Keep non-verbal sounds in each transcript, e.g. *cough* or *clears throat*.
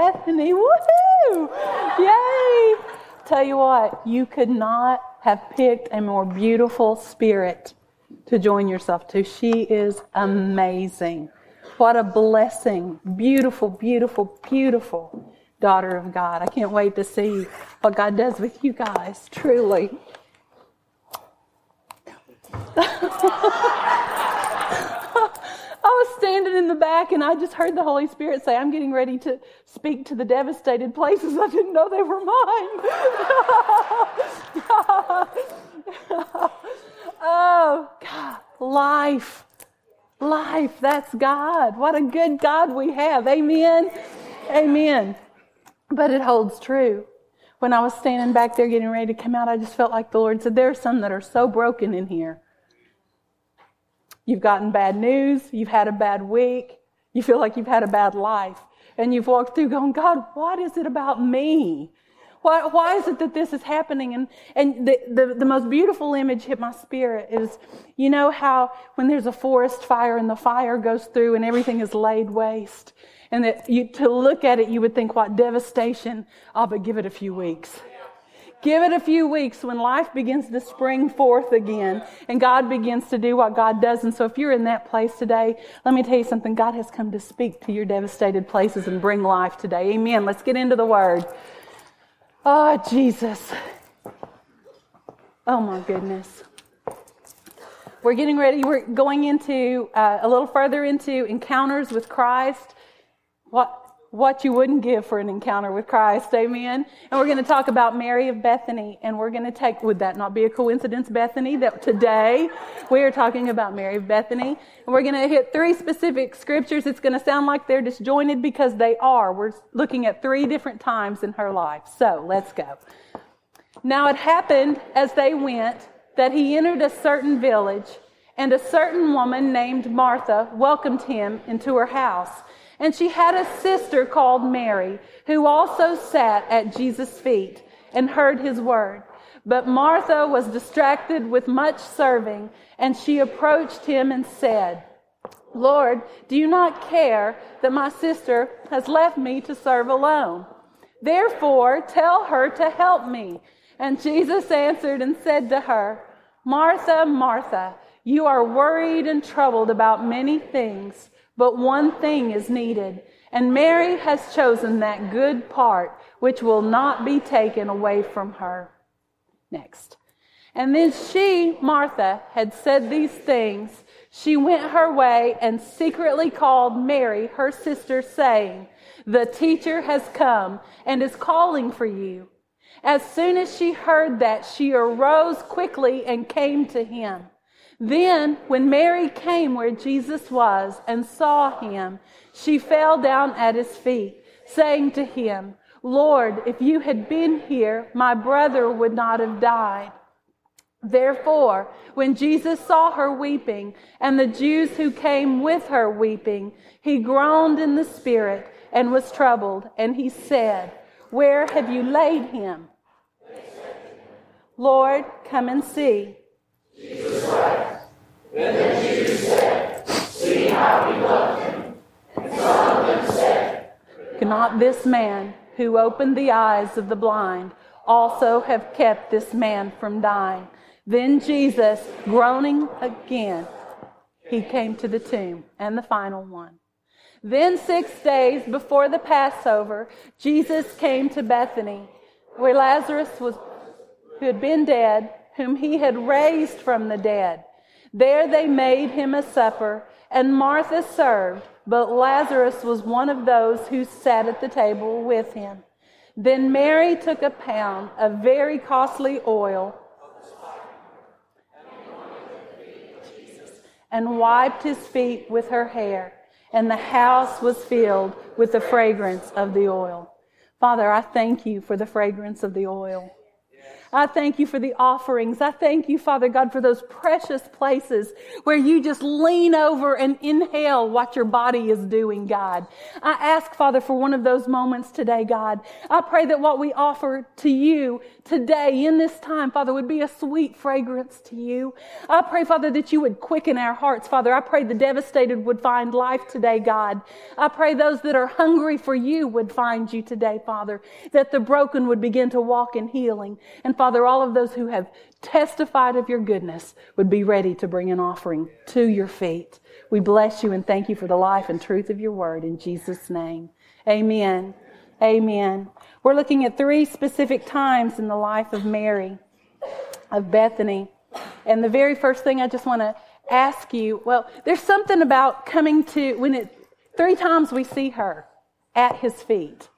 Bethany. Woohoo! Yay! Tell you what, you could not have picked a more beautiful spirit to join yourself to. She is amazing. What a blessing. Beautiful, beautiful, beautiful daughter of God. I can't wait to see what God does with you guys, truly. *laughs* Standing in the back and I just heard the Holy Spirit say, I'm getting ready to speak to the devastated places. *laughs* I didn't know they were mine. *laughs* oh, God, life. Life, that's God. What a good God we have. Amen. Amen. But it holds true. When I was standing back there getting ready to come out, I just felt like the Lord said, There are some that are so broken in here You've gotten bad news. You've had a bad week. You feel like you've had a bad life. And you've walked through going, God, what is it about me? Why, why is it that this is happening? And, and the, the, the most beautiful image hit my spirit is, you know how when there's a forest fire and the fire goes through and everything is laid waste? And that you, to look at it, you would think, what devastation. Oh, but give it a few weeks. Give it a few weeks when life begins to spring forth again and God begins to do what God does. And so if you're in that place today, let me tell you something. God has come to speak to your devastated places and bring life today. Amen. Let's get into the word. Oh, Jesus. Oh, my goodness. We're getting ready. We're going into uh, a little further into encounters with Christ. What what you wouldn't give for an encounter with Christ. Amen. And we're going to talk about Mary of Bethany. And we're going to take, would that not be a coincidence, Bethany, that today we are talking about Mary of Bethany. And we're going to hit three specific scriptures. It's going to sound like they're disjointed because they are. We're looking at three different times in her life. So let's go. Now it happened as they went that he entered a certain village and a certain woman named Martha welcomed him into her house. And she had a sister called Mary, who also sat at Jesus' feet and heard his word. But Martha was distracted with much serving, and she approached him and said, Lord, do you not care that my sister has left me to serve alone? Therefore, tell her to help me. And Jesus answered and said to her, Martha, Martha, you are worried and troubled about many things but one thing is needed, and Mary has chosen that good part which will not be taken away from her. Next. And then she, Martha, had said these things. She went her way and secretly called Mary, her sister, saying, The teacher has come and is calling for you. As soon as she heard that, she arose quickly and came to him. Then, when Mary came where Jesus was and saw him, she fell down at his feet, saying to him, Lord, if you had been here, my brother would not have died. Therefore, when Jesus saw her weeping, and the Jews who came with her weeping, he groaned in the spirit and was troubled, and he said, Where have you laid him? Lord, come and see. Jesus. Then said, See how he loved him. And some of them said, Cannot this man who opened the eyes of the blind also have kept this man from dying? Then Jesus, groaning again, he came to the tomb. And the final one. Then, six days before the Passover, Jesus came to Bethany, where Lazarus was, who had been dead, whom he had raised from the dead. There they made him a supper, and Martha served, but Lazarus was one of those who sat at the table with him. Then Mary took a pound of very costly oil and wiped his feet with her hair, and the house was filled with the fragrance of the oil. Father, I thank you for the fragrance of the oil. I thank you for the offerings. I thank you, Father God, for those precious places where you just lean over and inhale what your body is doing, God. I ask, Father, for one of those moments today, God. I pray that what we offer to you today in this time, Father, would be a sweet fragrance to you. I pray, Father, that you would quicken our hearts, Father. I pray the devastated would find life today, God. I pray those that are hungry for you would find you today, Father. That the broken would begin to walk in healing. And Father, all of those who have testified of your goodness would be ready to bring an offering to your feet. We bless you and thank you for the life and truth of your word in Jesus' name. Amen. Amen. We're looking at three specific times in the life of Mary, of Bethany. And the very first thing I just want to ask you well, there's something about coming to, when it, three times we see her at his feet.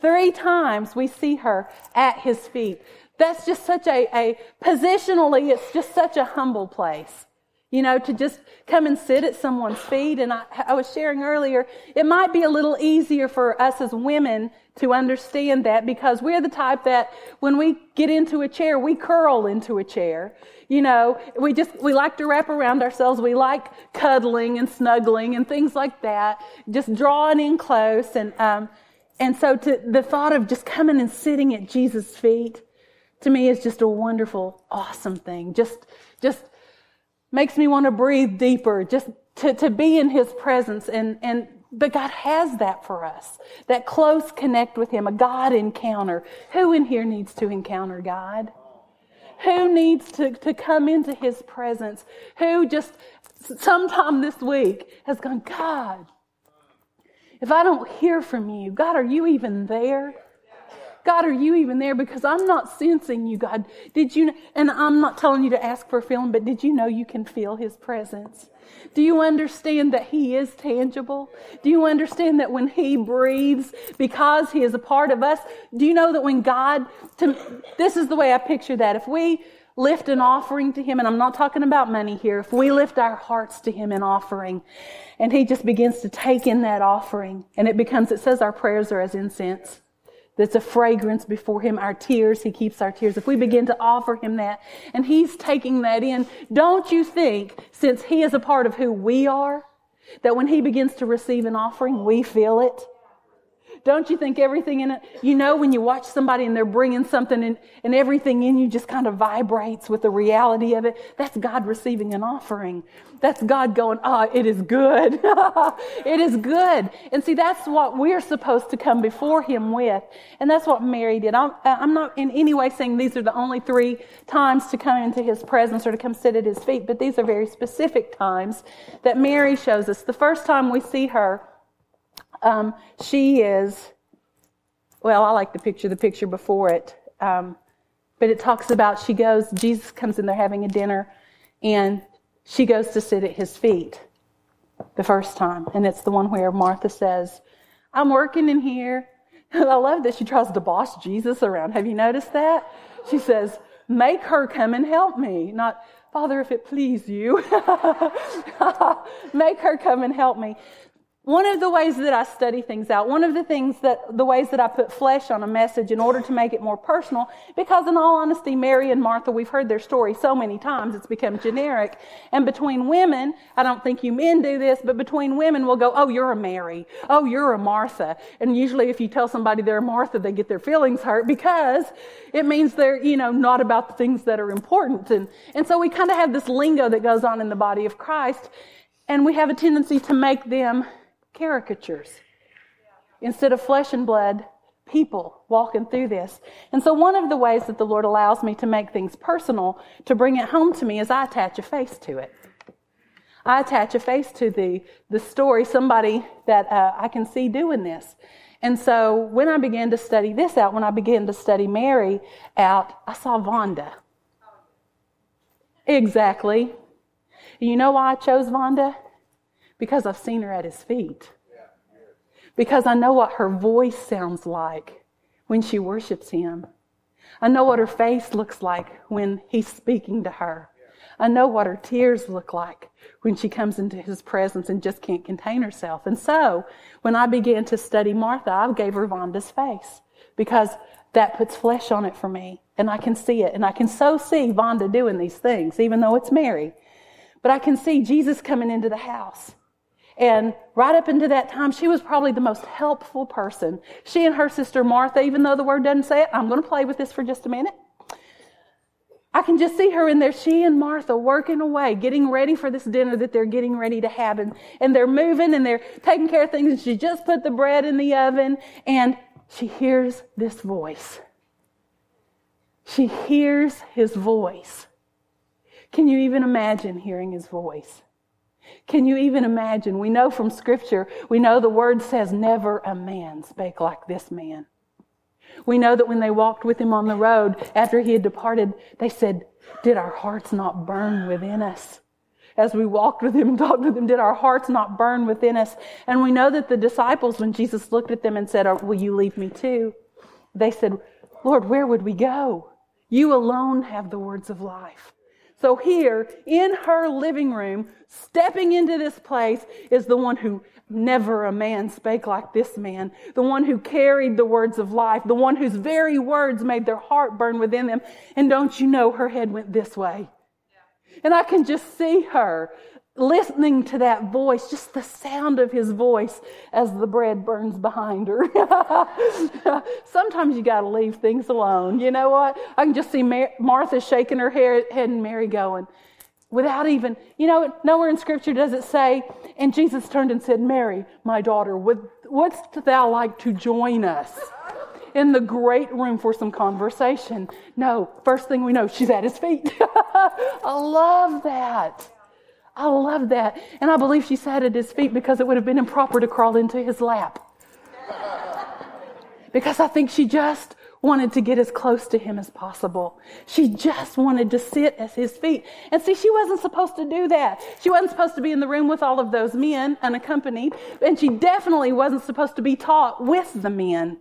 Three times we see her at his feet. That's just such a, a positionally, it's just such a humble place. You know, to just come and sit at someone's feet. And I, I was sharing earlier, it might be a little easier for us as women to understand that because we're the type that when we get into a chair, we curl into a chair. You know, we just, we like to wrap around ourselves. We like cuddling and snuggling and things like that, just drawing in close. And, um, and so to the thought of just coming and sitting at Jesus' feet to me is just a wonderful, awesome thing. Just, just makes me want to breathe deeper, just to, to be in his presence. And, and, but God has that for us. That close connect with him, a God encounter. Who in here needs to encounter God? Who needs to, to come into his presence? Who just sometime this week has gone, God, if I don't hear from you, God, are you even there? God, are you even there? Because I'm not sensing you, God. Did you, and I'm not telling you to ask for a feeling, but did you know you can feel His presence? Do you understand that He is tangible? Do you understand that when He breathes, because He is a part of us, do you know that when God, to, this is the way I picture that. If we lift an offering to Him, and I'm not talking about money here, if we lift our hearts to Him in offering, and He just begins to take in that offering, and it becomes, it says our prayers are as incense that's a fragrance before him. Our tears, he keeps our tears. If we begin to offer him that and he's taking that in, don't you think, since he is a part of who we are, that when he begins to receive an offering, we feel it? Don't you think everything in it, you know, when you watch somebody and they're bringing something and, and everything in you just kind of vibrates with the reality of it? That's God receiving an offering. That's God going, ah, oh, it is good. *laughs* it is good. And see, that's what we're supposed to come before Him with. And that's what Mary did. I'm, I'm not in any way saying these are the only three times to come into His presence or to come sit at His feet, but these are very specific times that Mary shows us. The first time we see her, um, she is, well, I like the picture, the picture before it. Um, but it talks about she goes, Jesus comes in there having a dinner, and she goes to sit at his feet the first time. And it's the one where Martha says, I'm working in here. And *laughs* I love that she tries to boss Jesus around. Have you noticed that? She says, Make her come and help me. Not, Father, if it please you, *laughs* make her come and help me. One of the ways that I study things out, one of the things that, the ways that I put flesh on a message in order to make it more personal, because in all honesty, Mary and Martha, we've heard their story so many times, it's become generic. And between women, I don't think you men do this, but between women, we'll go, oh, you're a Mary. Oh, you're a Martha. And usually if you tell somebody they're a Martha, they get their feelings hurt because it means they're, you know, not about the things that are important. And, and so we kind of have this lingo that goes on in the body of Christ, and we have a tendency to make them caricatures instead of flesh and blood people walking through this. And so one of the ways that the Lord allows me to make things personal, to bring it home to me, is I attach a face to it. I attach a face to the, the story, somebody that uh, I can see doing this. And so when I began to study this out, when I began to study Mary out, I saw Vonda. Exactly. You know why I chose Vonda? Because I've seen her at his feet. Because I know what her voice sounds like when she worships him. I know what her face looks like when he's speaking to her. I know what her tears look like when she comes into his presence and just can't contain herself. And so, when I began to study Martha, I gave her Vonda's face because that puts flesh on it for me. And I can see it. And I can so see Vonda doing these things, even though it's Mary. But I can see Jesus coming into the house. And right up into that time, she was probably the most helpful person. She and her sister Martha, even though the word doesn't say it, I'm going to play with this for just a minute. I can just see her in there, she and Martha working away, getting ready for this dinner that they're getting ready to have. And, and they're moving and they're taking care of things. And she just put the bread in the oven and she hears this voice. She hears his voice. Can you even imagine hearing his voice? Can you even imagine? We know from scripture, we know the word says, never a man spake like this man. We know that when they walked with him on the road after he had departed, they said, Did our hearts not burn within us? As we walked with him and talked with him, did our hearts not burn within us? And we know that the disciples, when Jesus looked at them and said, Will you leave me too? They said, Lord, where would we go? You alone have the words of life. So here in her living room, stepping into this place is the one who never a man spake like this man, the one who carried the words of life, the one whose very words made their heart burn within them. And don't you know her head went this way? And I can just see her listening to that voice, just the sound of his voice as the bread burns behind her. *laughs* Sometimes you got to leave things alone. You know what? I can just see Mar- Martha shaking her head and Mary going, without even, you know, nowhere in Scripture does it say, and Jesus turned and said, Mary, my daughter, would, wouldst thou like to join us? in the great room for some conversation. No, first thing we know, she's at his feet. *laughs* I love that. I love that. And I believe she sat at his feet because it would have been improper to crawl into his lap. because I think she just wanted to get as close to him as possible. She just wanted to sit at his feet. And see, she wasn't supposed to do that. She wasn't supposed to be in the room with all of those men unaccompanied. And she definitely wasn't supposed to be taught with the men.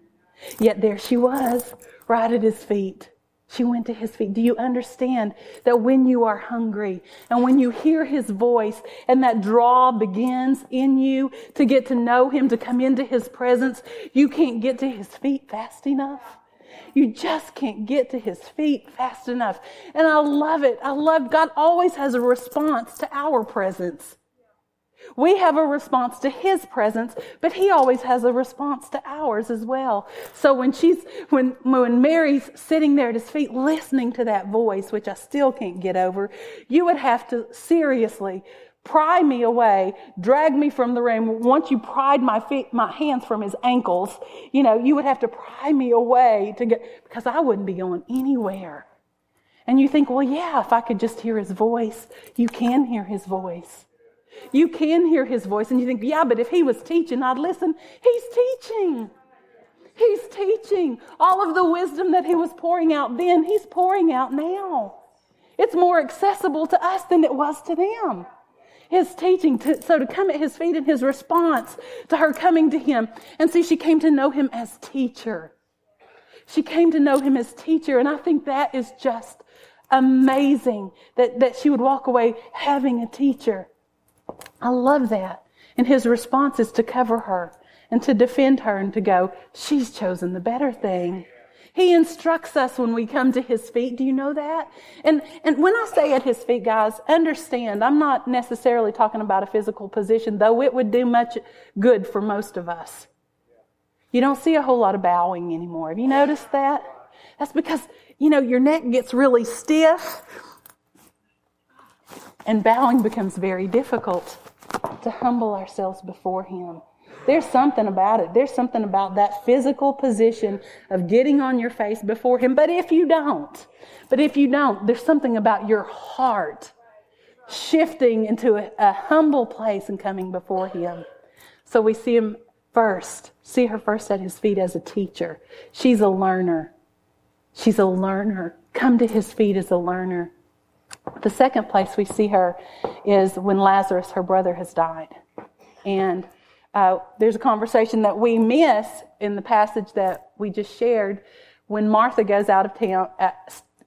Yet there she was, right at his feet. She went to his feet. Do you understand that when you are hungry and when you hear his voice and that draw begins in you to get to know him, to come into his presence, you can't get to his feet fast enough? You just can't get to his feet fast enough. And I love it. I love God always has a response to our presence. We have a response to his presence, but he always has a response to ours as well. So when she's, when, when Mary's sitting there at his feet listening to that voice, which I still can't get over, you would have to seriously pry me away, drag me from the room. Once you pried my feet, my hands from his ankles, you know, you would have to pry me away to get, because I wouldn't be going anywhere. And you think, well, yeah, if I could just hear his voice, you can hear his voice. You can hear his voice and you think, yeah, but if he was teaching, I'd listen. He's teaching. He's teaching. All of the wisdom that he was pouring out then, he's pouring out now. It's more accessible to us than it was to them. His teaching, to, so to come at his feet and his response to her coming to him. And see, she came to know him as teacher. She came to know him as teacher. And I think that is just amazing that, that she would walk away having a teacher. I love that. And his response is to cover her and to defend her and to go, she's chosen the better thing. He instructs us when we come to his feet. Do you know that? And, and when I say at his feet, guys, understand, I'm not necessarily talking about a physical position, though it would do much good for most of us. You don't see a whole lot of bowing anymore. Have you noticed that? That's because, you know, your neck gets really stiff and bowing becomes very difficult to humble ourselves before Him. There's something about it. There's something about that physical position of getting on your face before Him. But if you don't, but if you don't, there's something about your heart shifting into a, a humble place and coming before Him. So we see Him first, see her first at His feet as a teacher. She's a learner. She's a learner. Come to His feet as a learner. The second place we see her is when Lazarus, her brother, has died. And uh, there's a conversation that we miss in the passage that we just shared when Martha goes out of town, uh,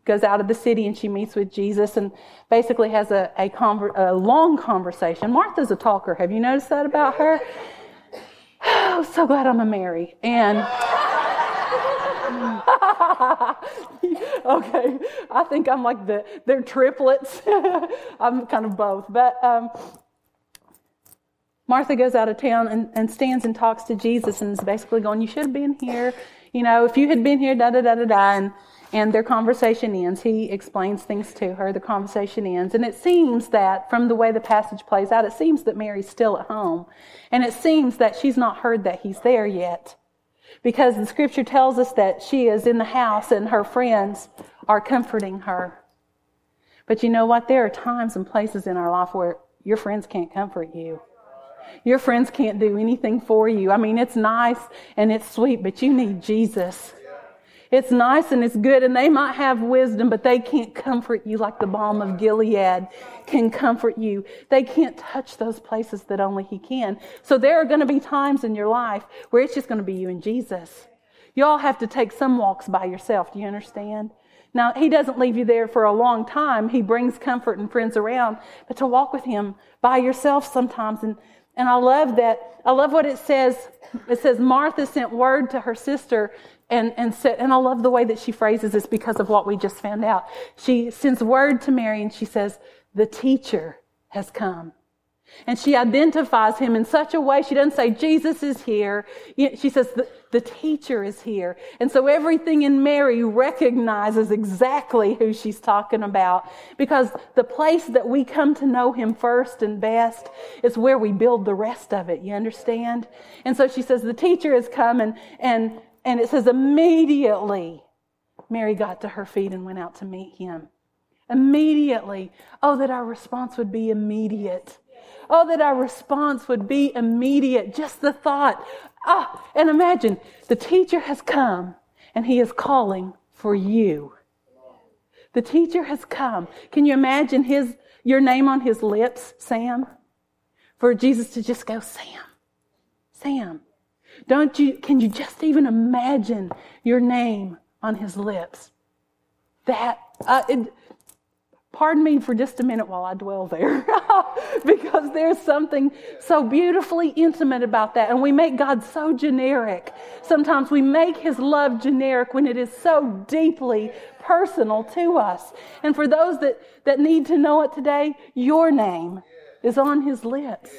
goes out of the city and she meets with Jesus and basically has a, a, conver- a long conversation. Martha's a talker. Have you noticed that about her? *sighs* Oh, so glad I'm a Mary. And *laughs* okay, I think I'm like the they're triplets. *laughs* I'm kind of both, but um, Martha goes out of town and, and stands and talks to Jesus and is basically going, "You should have been here. You know, if you had been here, da da da da da." And and their conversation ends. He explains things to her. The conversation ends. And it seems that, from the way the passage plays out, it seems that Mary's still at home. And it seems that she's not heard that he's there yet. Because the scripture tells us that she is in the house and her friends are comforting her. But you know what? There are times and places in our life where your friends can't comfort you. Your friends can't do anything for you. I mean, it's nice and it's sweet, but you need Jesus. It's nice and it's good, and they might have wisdom, but they can't comfort you like the balm of Gilead can comfort you. They can't touch those places that only He can. So there are going to be times in your life where it's just going to be you and Jesus. You all have to take some walks by yourself. Do you understand? Now, He doesn't leave you there for a long time. He brings comfort and friends around, but to walk with Him by yourself sometimes. And, and I love that. I love what it says. It says Martha sent word to her sister and, and, said, and I love the way that she phrases this because of what we just found out. She sends word to Mary and she says, the teacher has come. And she identifies him in such a way, she doesn't say, Jesus is here. She says, the, the teacher is here. And so everything in Mary recognizes exactly who she's talking about because the place that we come to know him first and best is where we build the rest of it. You understand? And so she says, the teacher has come and, and and it says, immediately Mary got to her feet and went out to meet him. Immediately. Oh, that our response would be immediate. Oh, that our response would be immediate. Just the thought. Ah, and imagine the teacher has come and he is calling for you. The teacher has come. Can you imagine his, your name on his lips, Sam? For Jesus to just go, Sam, Sam, don't you, can you just even imagine your name on his lips? That, uh, it, pardon me for just a minute while I dwell there, *laughs* because there's something so beautifully intimate about that. And we make God so generic. Sometimes we make his love generic when it is so deeply personal to us. And for those that, that need to know it today, your name is on his lips.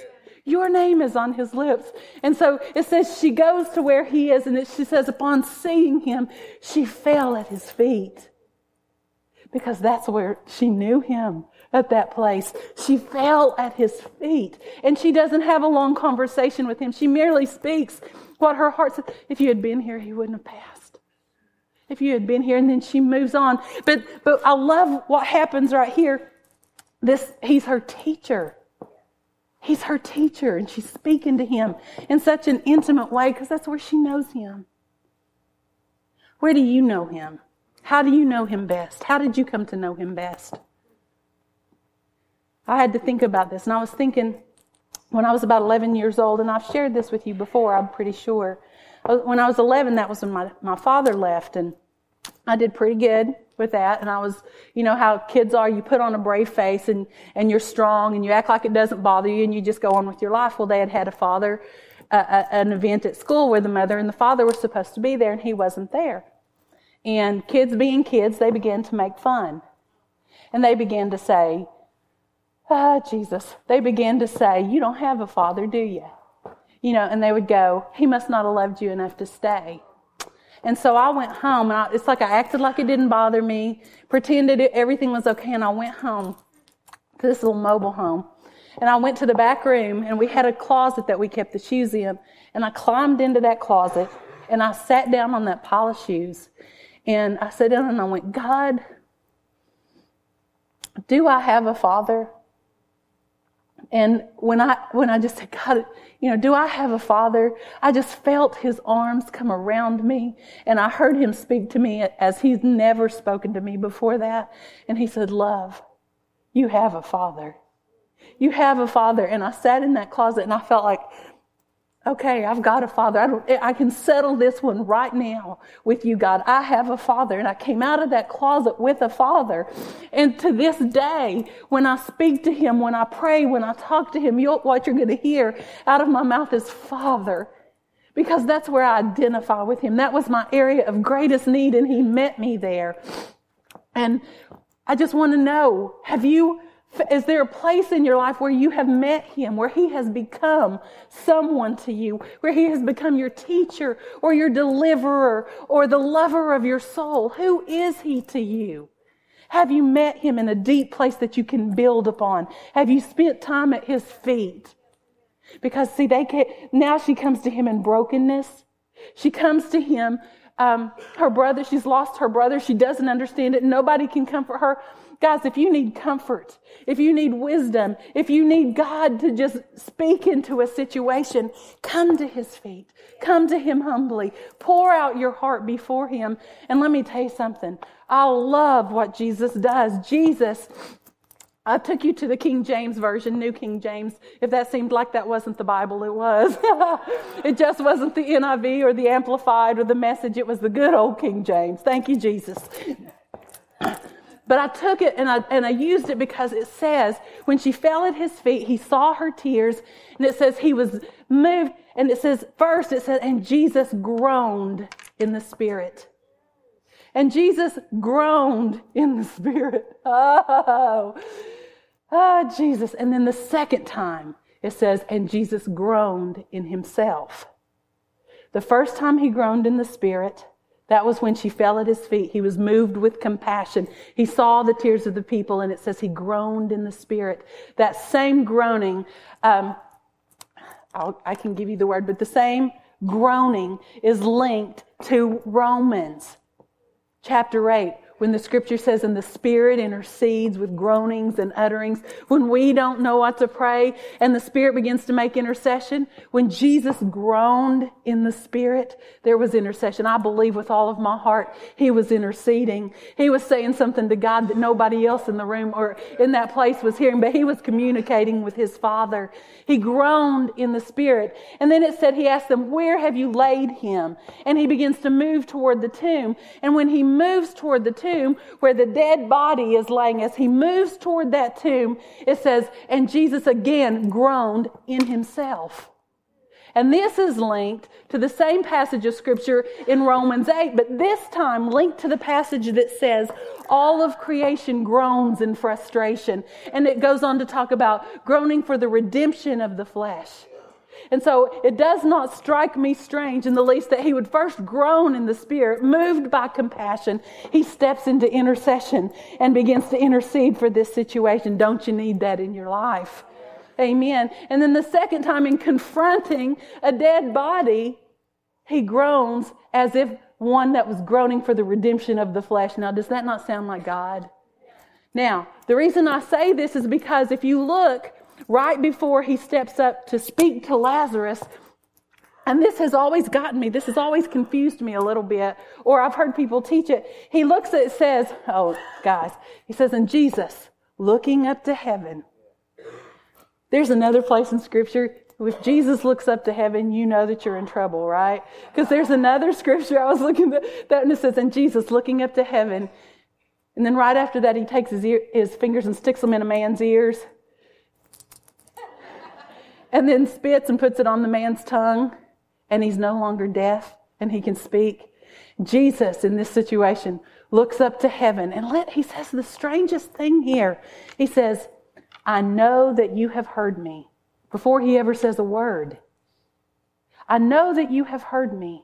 Your name is on his lips. And so it says she goes to where he is, and it, she says, upon seeing him, she fell at his feet. Because that's where she knew him at that place. She fell at his feet. And she doesn't have a long conversation with him. She merely speaks what her heart says. If you had been here, he wouldn't have passed. If you had been here, and then she moves on. But, but I love what happens right here. This, he's her teacher. He's her teacher, and she's speaking to him in such an intimate way because that's where she knows him. Where do you know him? How do you know him best? How did you come to know him best? I had to think about this, and I was thinking when I was about 11 years old, and I've shared this with you before, I'm pretty sure. Uh, when I was 11, that was when my, my father left, and I did pretty good with that. And I was, you know, how kids are, you put on a brave face and, and you're strong and you act like it doesn't bother you and you just go on with your life. Well, they had had a father, uh, an event at school where the mother and the father were supposed to be there and he wasn't there. And kids being kids, they began to make fun. And they began to say, Ah, Jesus. They began to say, You don't have a father, do you? You know, and they would go, He must not have loved you enough to stay. And so I went home, and I, it's like I acted like it didn't bother me, pretended it, everything was okay, and I went home to this little mobile home. And I went to the back room, and we had a closet that we kept the shoes in. And I climbed into that closet, and I sat down on that pile of shoes. And I sat down and I went, God, do I have a father? And when I when I just said, God, you know, do I have a father? I just felt his arms come around me and I heard him speak to me as he's never spoken to me before that. And he said, Love, you have a father. You have a father. And I sat in that closet and I felt like Okay, I've got a father. I, I can settle this one right now with you, God. I have a father. And I came out of that closet with a father. And to this day, when I speak to him, when I pray, when I talk to him, you'll, what you're going to hear out of my mouth is Father. because that's where I identify with him. That was my area of greatest need and he met me there. And I just want to know, have you, is there a place in your life where you have met him, where he has become someone to you, where he has become your teacher or your deliverer or the lover of your soul? Who is he to you? Have you met him in a deep place that you can build upon? Have you spent time at his feet? Because see, they can now she comes to him in brokenness. She comes to him, um, her brother, she's lost her brother. She doesn't understand it. Nobody can comfort her. Guys, if you need comfort, if you need wisdom, if you need God to just speak into a situation, come to his feet. Come to him humbly. Pour out your heart before him. And let me tell you something. I love what Jesus does. Jesus I took you to the King James Version, New King James. If that seemed like that wasn't the Bible, it was. *laughs* it just wasn't the NIV or the Amplified or the message. It was the good old King James. Thank you, Jesus. But I took it and I, and I used it because it says when she fell at his feet, he saw her tears and it says he was moved. And it says, first it says, and Jesus groaned in the spirit. And Jesus groaned in the spirit. *laughs* Oh, oh, Jesus. And then the second time it says, and Jesus groaned in himself. The first time he groaned in the spirit, that was when she fell at his feet. He was moved with compassion. He saw the tears of the people, and it says he groaned in the spirit. That same groaning, um, i can give you the word, but the same groaning is linked to Romans chapter 8 when the scripture says, and the Spirit intercedes with groanings and utterings, when we don't know what to pray and the Spirit begins to make intercession, when Jesus groaned in the Spirit, there was intercession. I believe with all of my heart he was interceding. He was saying something to God that nobody else in the room or in that place was hearing, but he was communicating with his Father. He groaned in the Spirit. And then it said he asked them, Where have you laid him? And he begins to move toward the tomb. And when he moves toward the tomb, tomb where the dead body is laying. As he moves toward that tomb, it says, and Jesus again groaned in himself. And this is linked to the same passage of scripture in Romans 8, but this time linked to the passage that says, all of creation groans in frustration. And it goes on to talk about groaning for the redemption of the flesh. And so it does not strike me strange in the least that he would first groan in the spirit, moved by compassion. He steps into intercession and begins to intercede for this situation. Don't you need that in your life? Amen. And then the second time, in confronting a dead body, he groans as if one that was groaning for the redemption of the flesh. Now, does that not sound like God? Now, the reason I say this is because if you look right before he steps up to speak to Lazarus. And this has always gotten me, this has always confused me a little bit, or I've heard people teach it. He looks at it, says, oh, guys, he says, and Jesus, looking up to heaven. There's another place in scripture if Jesus looks up to heaven, you know that you're in trouble, right? Because there's another scripture I was looking at that and it says, and Jesus looking up to heaven. And then right after that, he takes his, ear, his fingers and sticks them in a man's ears and then spits and puts it on the man's tongue, and he's no longer deaf and he can speak. Jesus, in this situation, looks up to heaven and let, he says the strangest thing here. He says, I know that you have heard me before he ever says a word. I know that you have heard me.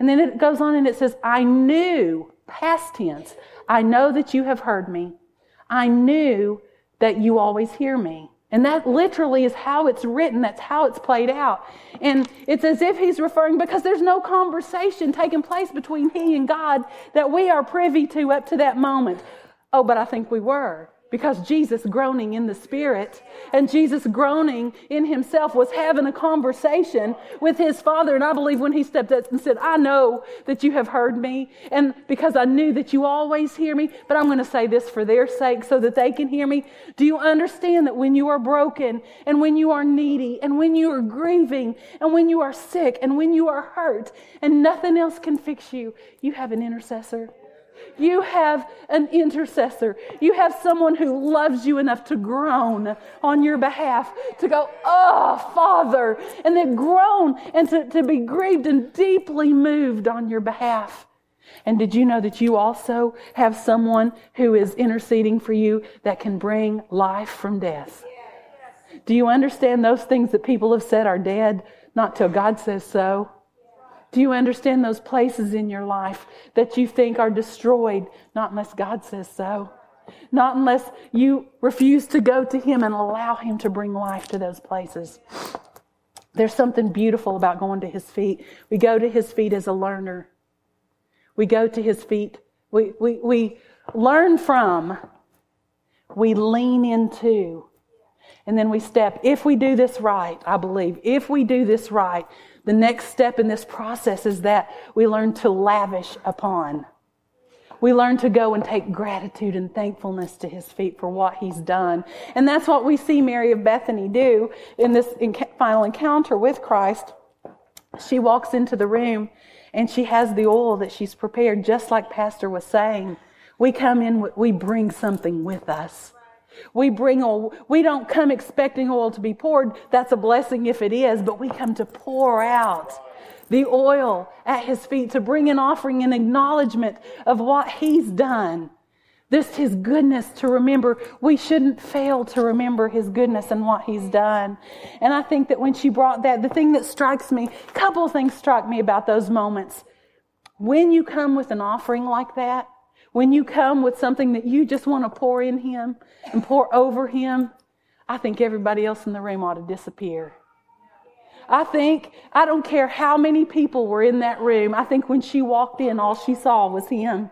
And then it goes on and it says, I knew, past tense, I know that you have heard me. I knew that you always hear me. And that literally is how it's written. That's how it's played out. And it's as if he's referring because there's no conversation taking place between he and God that we are privy to up to that moment. Oh, but I think we were because Jesus groaning in the spirit and Jesus groaning in himself was having a conversation with his father. And I believe when he stepped up and said, I know that you have heard me and because I knew that you always hear me, but I'm going to say this for their sake so that they can hear me. Do you understand that when you are broken and when you are needy and when you are grieving and when you are sick and when you are hurt and nothing else can fix you, you have an intercessor? You have an intercessor. You have someone who loves you enough to groan on your behalf, to go, Oh, Father, and then groan and to, to be grieved and deeply moved on your behalf. And did you know that you also have someone who is interceding for you that can bring life from death? Do you understand those things that people have said are dead, not till God says so? Do you understand those places in your life that you think are destroyed, not unless God says so? Not unless you refuse to go to Him and allow Him to bring life to those places. There's something beautiful about going to His feet. We go to His feet as a learner. We go to His feet. We, we, we learn from. We lean into. And then we step. If we do this right, I believe, if we do this right, the next step in this process is that we learn to lavish upon. We learn to go and take gratitude and thankfulness to his feet for what he's done. And that's what we see Mary of Bethany do in this final encounter with Christ. She walks into the room and she has the oil that she's prepared, just like Pastor was saying. We come in, we bring something with us. We bring oil. We don't come expecting oil to be poured. That's a blessing if it is, but we come to pour out the oil at his feet to bring an offering and acknowledgement of what he's done. This his goodness to remember. We shouldn't fail to remember his goodness and what he's done. And I think that when she brought that, the thing that strikes me, a couple of things struck me about those moments. When you come with an offering like that, when you come with something that you just want to pour in Him and pour over Him, I think everybody else in the room ought to disappear. I think, I don't care how many people were in that room, I think when she walked in, all she saw was Him.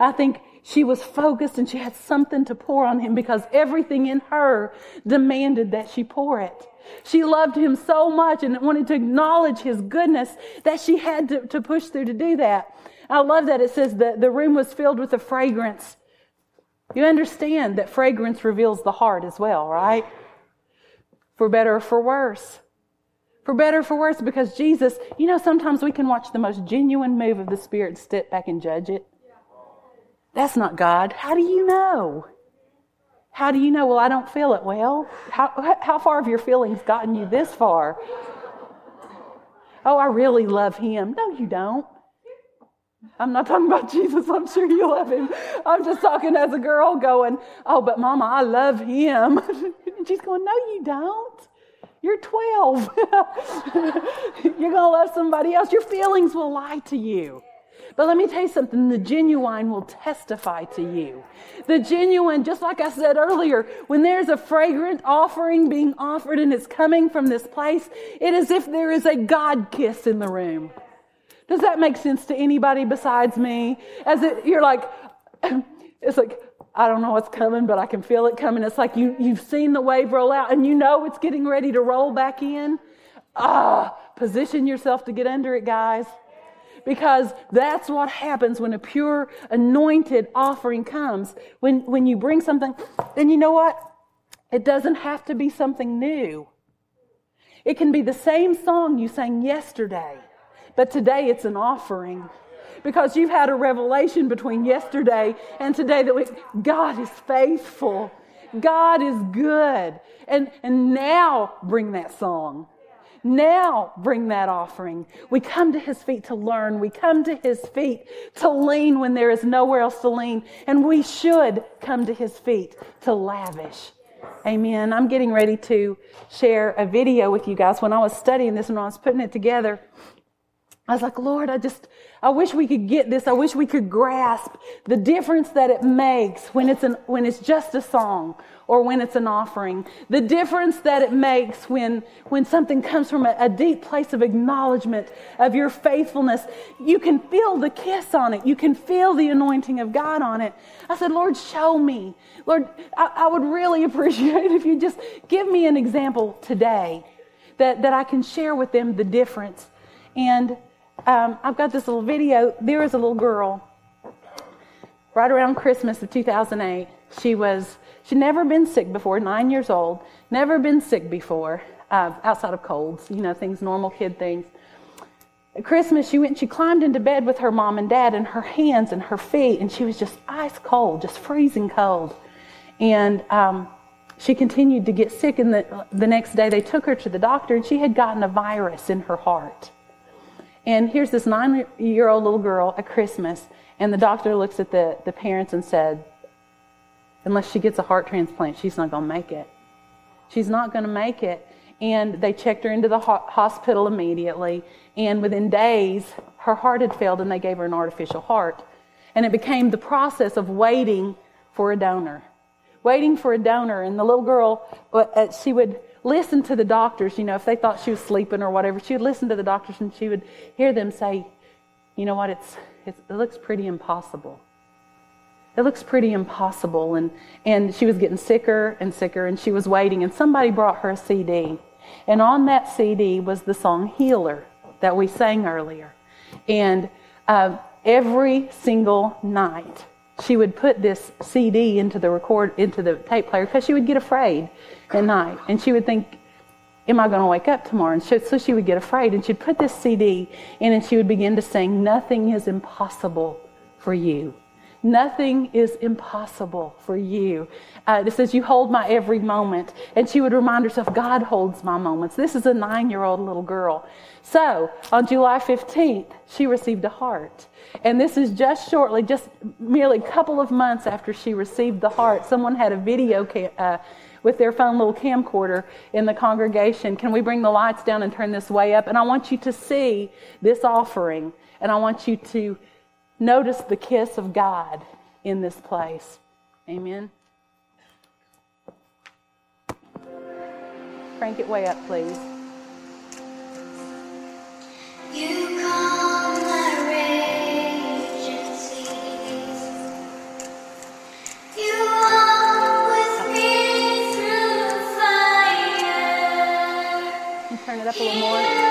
I think she was focused and she had something to pour on Him because everything in her demanded that she pour it. She loved him so much and wanted to acknowledge his goodness that she had to, to push through to do that. I love that it says that the room was filled with a fragrance. You understand that fragrance reveals the heart as well, right? For better or for worse. For better or for worse, because Jesus, you know, sometimes we can watch the most genuine move of the Spirit and step back and judge it. That's not God. How do you know? How do you know? Well, I don't feel it. Well, how, how far have your feelings gotten you this far? Oh, I really love him. No, you don't. I'm not talking about *laughs* Jesus. I'm sure you love him. I'm just talking as a girl going, Oh, but mama, I love him. and *laughs* she's going, No, you don't. You're 12. *laughs* You're going to love somebody else. Your feelings will lie to you. But let me tell you something the genuine will testify to you. The genuine, just like I said earlier, when there's a fragrant offering being offered and it's coming from this place, it is if there is a God kiss in the room. Does that make sense to anybody besides me? As it, you're like, *clears throat* it's like, I don't know what's coming, but I can feel it coming. It's like you, you've seen the wave roll out and you know it's getting ready to roll back in. Ah, position yourself to get under it, guys. Because that's what happens when a pure, anointed offering comes. When, when you bring something, then you know what? It doesn't have to be something new. It can be the same song you sang yesterday but today it's an offering because you've had a revelation between yesterday and today that we, God is faithful. God is good. And, and now bring that song. Now bring that offering. We come to his feet to learn. We come to his feet to lean when there is nowhere else to lean. And we should come to his feet to lavish. Amen. I'm getting ready to share a video with you guys. When I was studying this and I was putting it together, I was like, Lord, I just, I wish we could get this. I wish we could grasp the difference that it makes when it's an, when it's just a song or when it's an offering. The difference that it makes when, when something comes from a, a deep place of acknowledgement of your faithfulness. You can feel the kiss on it. You can feel the anointing of God on it. I said, Lord, show me. Lord, I, I would really *laughs* appreciate if you just give me an example today that, that I can share with them the difference. And um, I've got this little video. There was a little girl right around Christmas of 2008. She was, she'd never been sick before, nine years old, never been sick before, uh, outside of colds, you know, things, normal kid things. At Christmas, she went she climbed into bed with her mom and dad, and her hands and her feet, and she was just ice cold, just freezing cold. And um, she continued to get sick, and the, the next day they took her to the doctor, and she had gotten a virus in her heart. And here's this nine year old little girl at Christmas, and the doctor looks at the, the parents and said, Unless she gets a heart transplant, she's not going to make it. She's not going to make it. And they checked her into the ho- hospital immediately. And within days, her heart had failed, and they gave her an artificial heart. And it became the process of waiting for a donor. Waiting for a donor. And the little girl, uh, she would listen to the doctors, you know, if they thought she was sleeping or whatever, she would listen to the doctors and she would hear them say, you know what, it's, it's, it looks pretty impossible. It looks pretty impossible. And, and she was getting sicker and sicker and she was waiting. And somebody brought her a CD. And on that CD was the song Healer that we sang earlier. And uh, every single night, she would put this CD into the record into the tape player because she would get afraid at night, and she would think, "Am I going to wake up tomorrow?" And so she would get afraid, and she'd put this CD in, and she would begin to sing, "Nothing is impossible for you." Nothing is impossible for you. Uh, it says, You hold my every moment. And she would remind herself, God holds my moments. This is a nine year old little girl. So on July 15th, she received a heart. And this is just shortly, just merely a couple of months after she received the heart. Someone had a video cam, uh, with their phone little camcorder in the congregation. Can we bring the lights down and turn this way up? And I want you to see this offering. And I want you to Notice the kiss of God in this place. Amen. Crank it way up, please. You calm my raging seas. You walk with me through fire. turn it up a little more.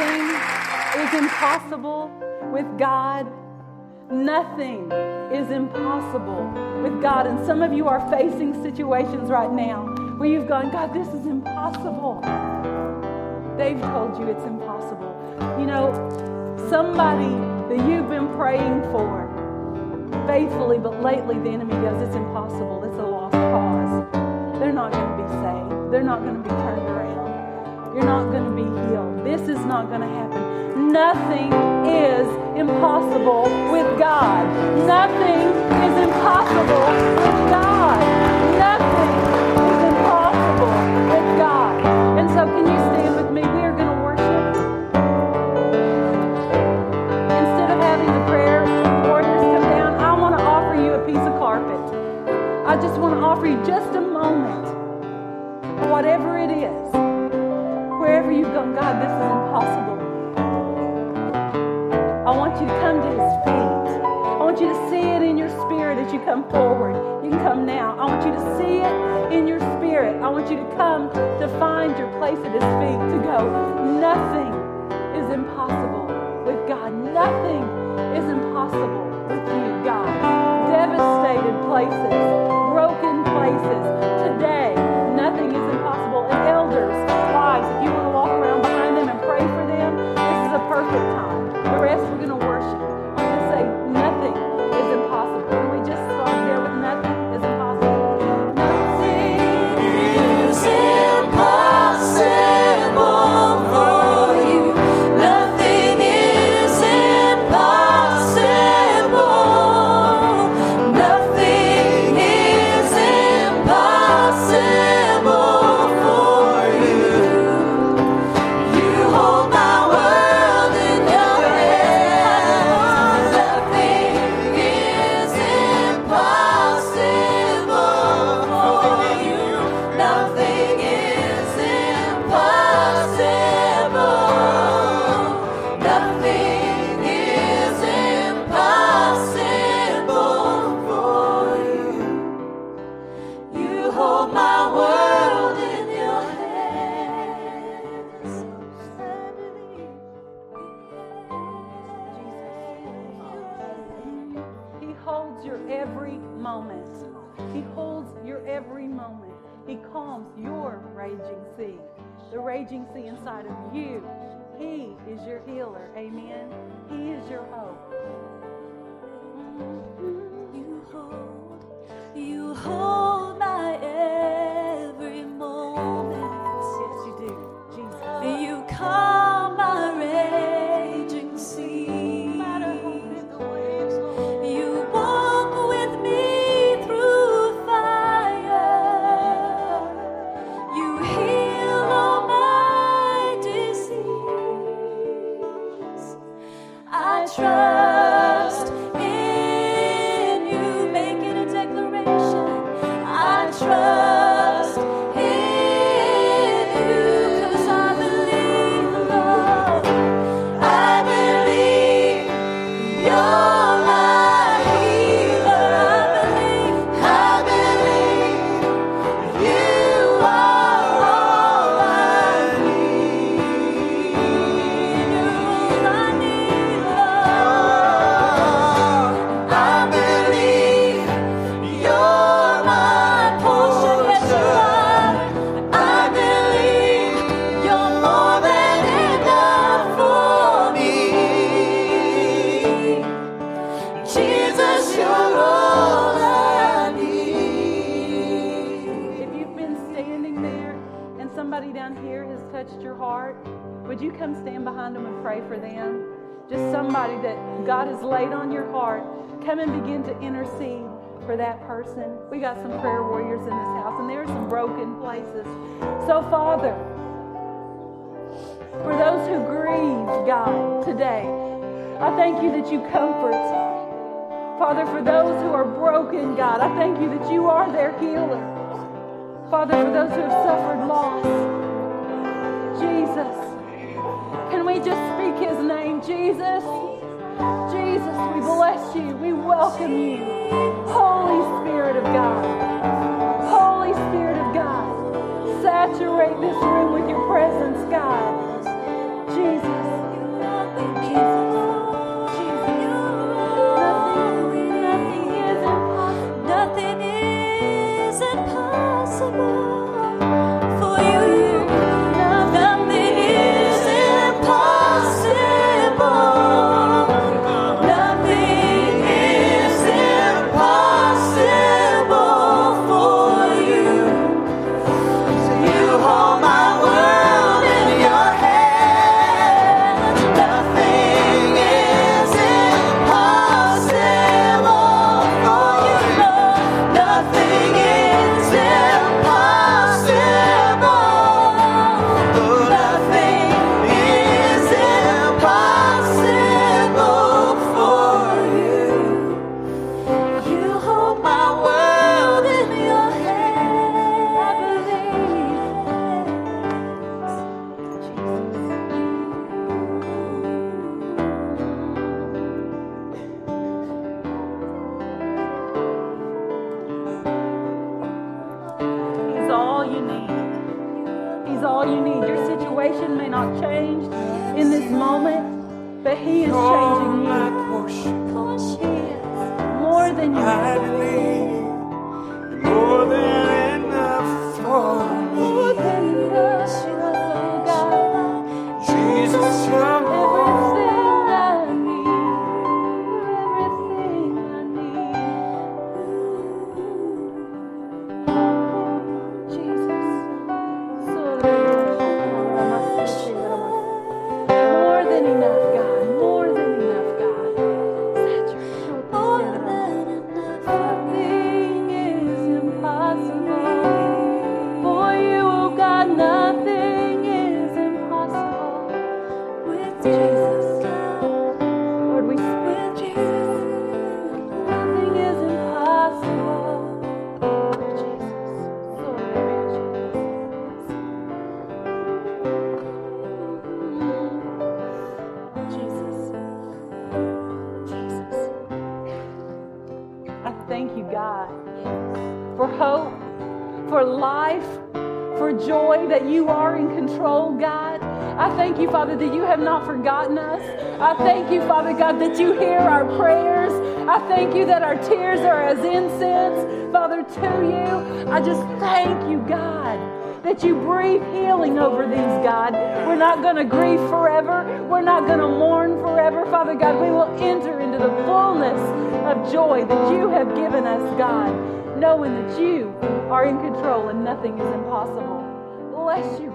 Nothing is impossible with God. Nothing is impossible with God. And some of you are facing situations right now where you've gone, God, this is impossible. They've told you it's impossible. You know, somebody that you've been praying for faithfully, but lately the enemy goes, it's impossible. It's a lost cause. They're not going to be saved. They're not going to be turned around. You're not going to be. This is not going to happen. Nothing is impossible with God. Nothing is impossible with God. Nothing is impossible with God. And so, can you stand with me? We are going to worship. Instead of having the prayer warriors come down, I want to offer you a piece of carpet. I just want to offer you just a moment, whatever it is, God, this is impossible. I want you to come to his feet. I want you to see it in your spirit as you come forward. You can come now. I want you to see it in your spirit. I want you to come to find your place at his feet to go. Nothing is impossible with God. Nothing is impossible with you, God. Devastated places, broken places. Every moment. He holds your every moment. He calms your raging sea, the raging sea inside of you. He is your healer. Amen. He is your hope. Somebody that God has laid on your heart. Come and begin to intercede for that person. We got some prayer warriors in this house, and there are some broken places. So, Father, for those who grieve, God, today, I thank you that you comfort. Father, for those who are broken, God, I thank you that you are their healer. Father, for those who have suffered loss, Jesus, can we just his name, Jesus? Jesus, we bless you. We welcome you. Holy Spirit of God. Holy Spirit of God. Saturate this room with your presence, God. joy that you have given us, God, knowing that you are in control and nothing is impossible. Bless you.